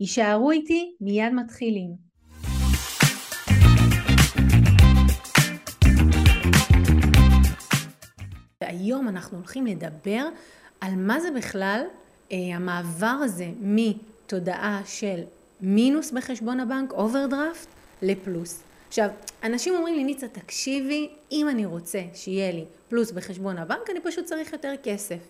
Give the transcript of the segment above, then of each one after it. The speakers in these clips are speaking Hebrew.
יישארו איתי, מיד מתחילים. והיום אנחנו הולכים לדבר על מה זה בכלל אה, המעבר הזה מתודעה של מינוס בחשבון הבנק, אוברדרפט, לפלוס. עכשיו, אנשים אומרים לי, ניצה, תקשיבי, אם אני רוצה שיהיה לי פלוס בחשבון הבנק, אני פשוט צריך יותר כסף.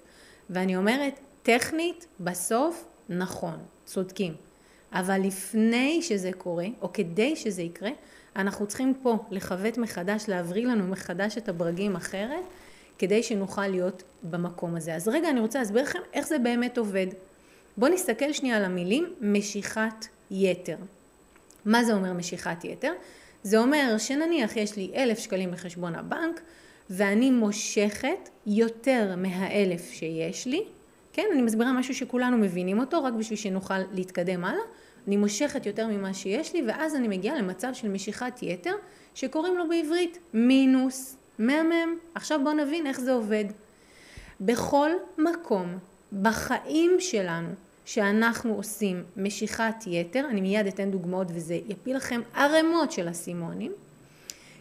ואני אומרת, טכנית, בסוף, נכון, צודקים. אבל לפני שזה קורה, או כדי שזה יקרה, אנחנו צריכים פה לכבט מחדש, להבריא לנו מחדש את הברגים אחרת, כדי שנוכל להיות במקום הזה. אז רגע, אני רוצה להסביר לכם איך זה באמת עובד. בואו נסתכל שנייה על המילים משיכת יתר. מה זה אומר משיכת יתר? זה אומר שנניח יש לי אלף שקלים בחשבון הבנק, ואני מושכת יותר מהאלף שיש לי, כן, אני מסבירה משהו שכולנו מבינים אותו, רק בשביל שנוכל להתקדם הלאה. אני מושכת יותר ממה שיש לי, ואז אני מגיעה למצב של משיכת יתר, שקוראים לו בעברית מינוס, מהמם. עכשיו בואו נבין איך זה עובד. בכל מקום בחיים שלנו שאנחנו עושים משיכת יתר, אני מיד אתן דוגמאות וזה יפיל לכם ערימות של אסימונים,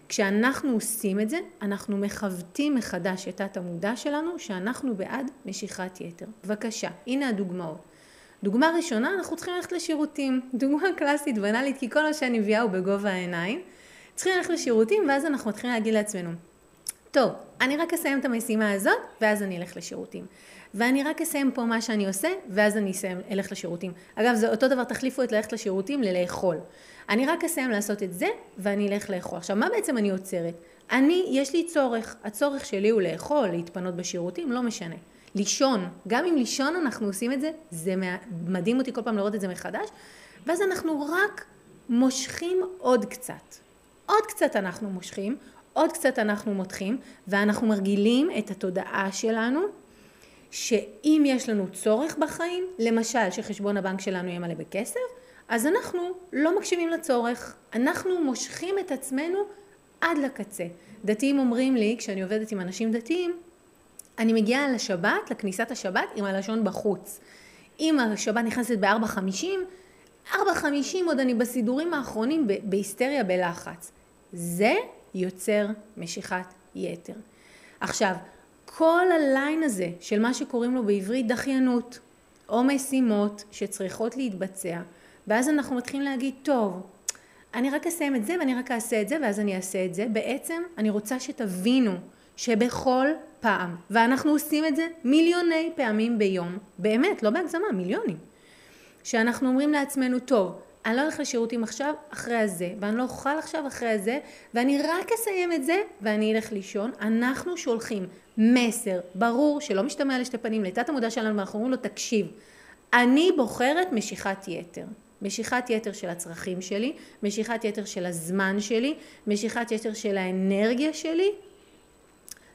כשאנחנו עושים את זה, אנחנו מכוותים מחדש את תת המודע שלנו שאנחנו בעד משיכת יתר. בבקשה, הנה הדוגמאות. דוגמה ראשונה, אנחנו צריכים ללכת לשירותים. דוגמה קלאסית, בנאלית, כי כל מה שאני מביאה הוא בגובה העיניים. צריכים ללכת לשירותים, ואז אנחנו מתחילים להגיד לעצמנו, טוב, אני רק אסיים את המשימה הזאת, ואז אני אלך לשירותים. ואני רק אסיים פה מה שאני עושה, ואז אני אסיים, אלך לשירותים. אגב, זה אותו דבר, תחליפו את ללכת לשירותים ללאכול. אני רק אסיים לעשות את זה, ואני אלך לאכול. עכשיו, מה בעצם אני עוצרת? אני, יש לי צורך. הצורך שלי הוא לאכול, להתפנות בשירותים, לא משנה. לישון, גם אם לישון אנחנו עושים את זה, זה מדהים אותי כל פעם לראות את זה מחדש, ואז אנחנו רק מושכים עוד קצת. עוד קצת אנחנו מושכים, עוד קצת אנחנו מותחים, ואנחנו מרגילים את התודעה שלנו שאם יש לנו צורך בחיים, למשל שחשבון הבנק שלנו יהיה מלא בכסף, אז אנחנו לא מקשיבים לצורך, אנחנו מושכים את עצמנו עד לקצה. דתיים אומרים לי, כשאני עובדת עם אנשים דתיים, אני מגיעה לשבת, לכניסת השבת, עם הלשון בחוץ. אם השבת נכנסת ב-4.50, 4.50 עוד אני בסידורים האחרונים בהיסטריה בלחץ. זה יוצר משיכת יתר. עכשיו, כל הליין הזה של מה שקוראים לו בעברית דחיינות, או משימות שצריכות להתבצע, ואז אנחנו מתחילים להגיד, טוב, אני רק אסיים את זה ואני רק אעשה את זה ואז אני אעשה את זה. בעצם אני רוצה שתבינו שבכל פעם, ואנחנו עושים את זה מיליוני פעמים ביום, באמת, לא בהגזמה, מיליונים, שאנחנו אומרים לעצמנו, טוב, אני לא הולך לשירותים עכשיו, אחרי הזה, ואני לא אוכל עכשיו אחרי הזה, ואני רק אסיים את זה, ואני אלך לישון. אנחנו שולחים מסר ברור, שלא משתמע לשתי פנים, לתת המודע שלנו, ואנחנו אומרים לו, תקשיב, אני בוחרת משיכת יתר. משיכת יתר של הצרכים שלי, משיכת יתר של הזמן שלי, משיכת יתר של האנרגיה שלי.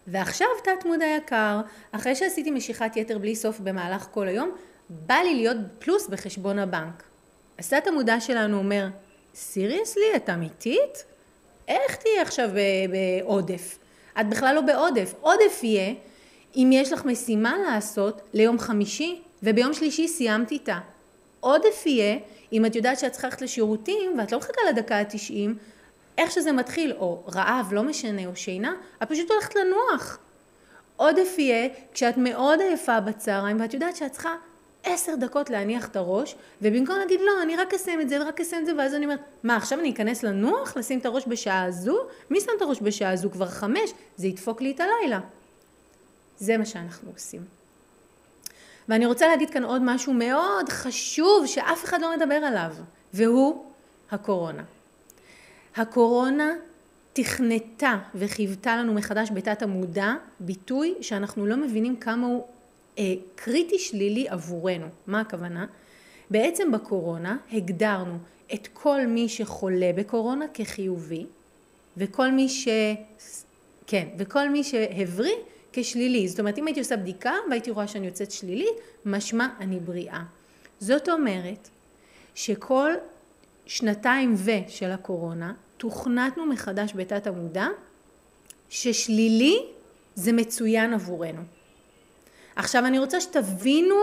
ועכשיו תת מודע יקר, אחרי שעשיתי משיכת יתר בלי סוף במהלך כל היום, בא לי להיות פלוס בחשבון הבנק. אז תת המודע שלנו אומר, סיריוסלי, את אמיתית? איך תהיה עכשיו בעודף? את בכלל לא בעודף. עודף יהיה אם יש לך משימה לעשות ליום חמישי וביום שלישי סיימת איתה. עודף יהיה אם את יודעת שאת צריכה ללכת לשירותים ואת לא מחכה לדקה ה-90, איך שזה מתחיל, או רעב, לא משנה, או שינה, את פשוט הולכת לנוח. עודף יהיה כשאת מאוד עייפה בצהריים ואת יודעת שאת צריכה עשר דקות להניח את הראש, ובמקום להגיד לא, אני רק אסיים את זה ורק אסיים את זה, ואז אני אומרת, מה עכשיו אני אכנס לנוח, לשים את הראש בשעה הזו? מי שם את הראש בשעה הזו? כבר חמש, זה ידפוק לי את הלילה. זה מה שאנחנו עושים. ואני רוצה להגיד כאן עוד משהו מאוד חשוב שאף אחד לא מדבר עליו, והוא הקורונה. הקורונה תכנתה וחיוותה לנו מחדש בתת המודע ביטוי שאנחנו לא מבינים כמה הוא קריטי שלילי עבורנו. מה הכוונה? בעצם בקורונה הגדרנו את כל מי שחולה בקורונה כחיובי, וכל מי ש... כן, וכל מי שהבריא כשלילי. זאת אומרת, אם הייתי עושה בדיקה והייתי רואה שאני יוצאת שלילית, משמע אני בריאה. זאת אומרת שכל שנתיים ו של הקורונה, תוכנתנו מחדש בתת המודע, ששלילי זה מצוין עבורנו. עכשיו אני רוצה שתבינו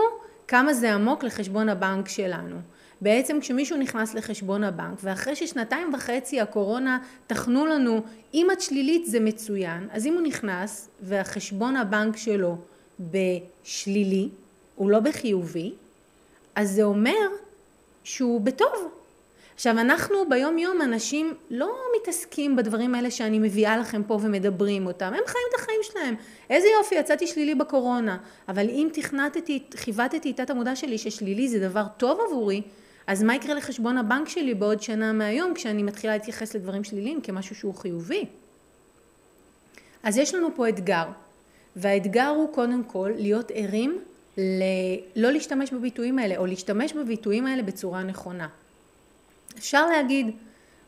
כמה זה עמוק לחשבון הבנק שלנו. בעצם כשמישהו נכנס לחשבון הבנק ואחרי ששנתיים וחצי הקורונה תכנו לנו אם את שלילית זה מצוין אז אם הוא נכנס והחשבון הבנק שלו בשלילי הוא לא בחיובי אז זה אומר שהוא בטוב עכשיו אנחנו ביום יום אנשים לא מתעסקים בדברים האלה שאני מביאה לכם פה ומדברים אותם, הם חיים את החיים שלהם. איזה יופי, יצאתי שלילי בקורונה, אבל אם תכנתתי, חיווטתי את המודע שלי ששלילי זה דבר טוב עבורי, אז מה יקרה לחשבון הבנק שלי בעוד שנה מהיום כשאני מתחילה להתייחס לדברים שליליים כמשהו שהוא חיובי? אז יש לנו פה אתגר, והאתגר הוא קודם כל להיות ערים ל... לא להשתמש בביטויים האלה, או להשתמש בביטויים האלה בצורה נכונה. אפשר להגיד,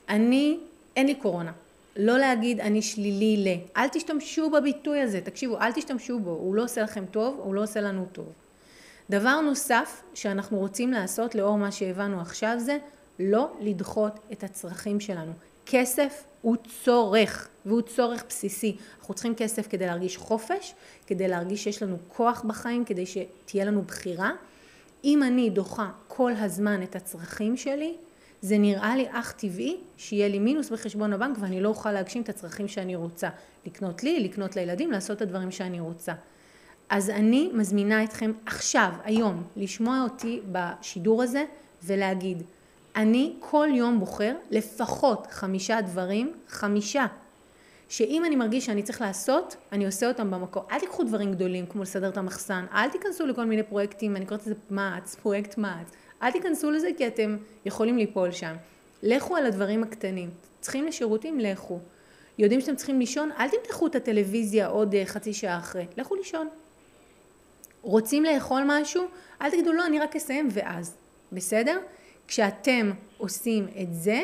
אני, אין לי קורונה. לא להגיד אני שלילי ל. אל תשתמשו בביטוי הזה, תקשיבו, אל תשתמשו בו, הוא לא עושה לכם טוב, הוא לא עושה לנו טוב. דבר נוסף שאנחנו רוצים לעשות לאור מה שהבנו עכשיו זה לא לדחות את הצרכים שלנו. כסף הוא צורך, והוא צורך בסיסי. אנחנו צריכים כסף כדי להרגיש חופש, כדי להרגיש שיש לנו כוח בחיים, כדי שתהיה לנו בחירה. אם אני דוחה כל הזמן את הצרכים שלי, זה נראה לי אך טבעי שיהיה לי מינוס בחשבון הבנק ואני לא אוכל להגשים את הצרכים שאני רוצה. לקנות לי, לקנות לילדים, לעשות את הדברים שאני רוצה. אז אני מזמינה אתכם עכשיו, היום, לשמוע אותי בשידור הזה ולהגיד, אני כל יום בוחר לפחות חמישה דברים, חמישה, שאם אני מרגיש שאני צריך לעשות, אני עושה אותם במקום. אל תיקחו דברים גדולים כמו לסדר את המחסן, אל תיכנסו לכל מיני פרויקטים, אני קוראת לזה מע"צ, פרויקט מע"צ. אל תיכנסו לזה כי אתם יכולים ליפול שם. לכו על הדברים הקטנים. צריכים לשירותים, לכו. יודעים שאתם צריכים לישון, אל תמתחו את הטלוויזיה עוד אה, חצי שעה אחרי. לכו לישון. רוצים לאכול משהו? אל תגידו לא, אני רק אסיים ואז. בסדר? כשאתם עושים את זה,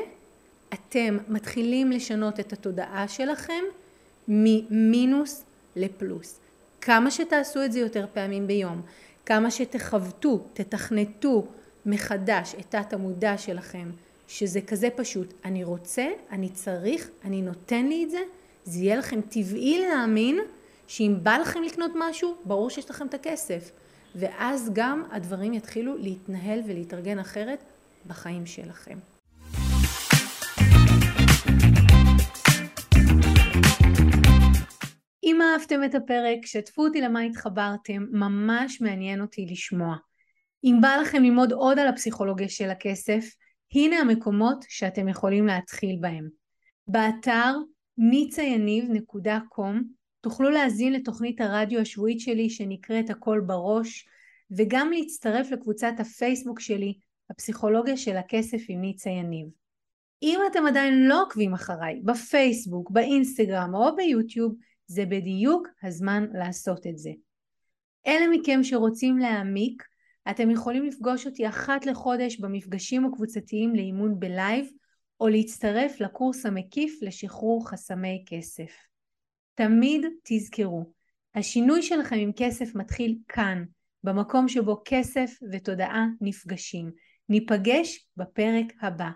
אתם מתחילים לשנות את התודעה שלכם ממינוס לפלוס. כמה שתעשו את זה יותר פעמים ביום, כמה שתכבדו, תתכנתו מחדש את תת המודע שלכם, שזה כזה פשוט, אני רוצה, אני צריך, אני נותן לי את זה, זה יהיה לכם טבעי להאמין שאם בא לכם לקנות משהו, ברור שיש לכם את הכסף. ואז גם הדברים יתחילו להתנהל ולהתארגן אחרת בחיים שלכם. אם אהבתם את הפרק, שתפו אותי למה התחברתם, ממש מעניין אותי לשמוע. אם בא לכם ללמוד עוד על הפסיכולוגיה של הכסף, הנה המקומות שאתם יכולים להתחיל בהם. באתר ניצayaniv.com תוכלו להזין לתוכנית הרדיו השבועית שלי שנקראת הכל בראש וגם להצטרף לקבוצת הפייסבוק שלי הפסיכולוגיה של הכסף עם ניצה יניב. אם אתם עדיין לא עוקבים אחריי בפייסבוק, באינסטגרם או ביוטיוב זה בדיוק הזמן לעשות את זה. אלה מכם שרוצים להעמיק אתם יכולים לפגוש אותי אחת לחודש במפגשים הקבוצתיים לאימון בלייב או להצטרף לקורס המקיף לשחרור חסמי כסף. תמיד תזכרו, השינוי שלכם עם כסף מתחיל כאן, במקום שבו כסף ותודעה נפגשים. ניפגש בפרק הבא.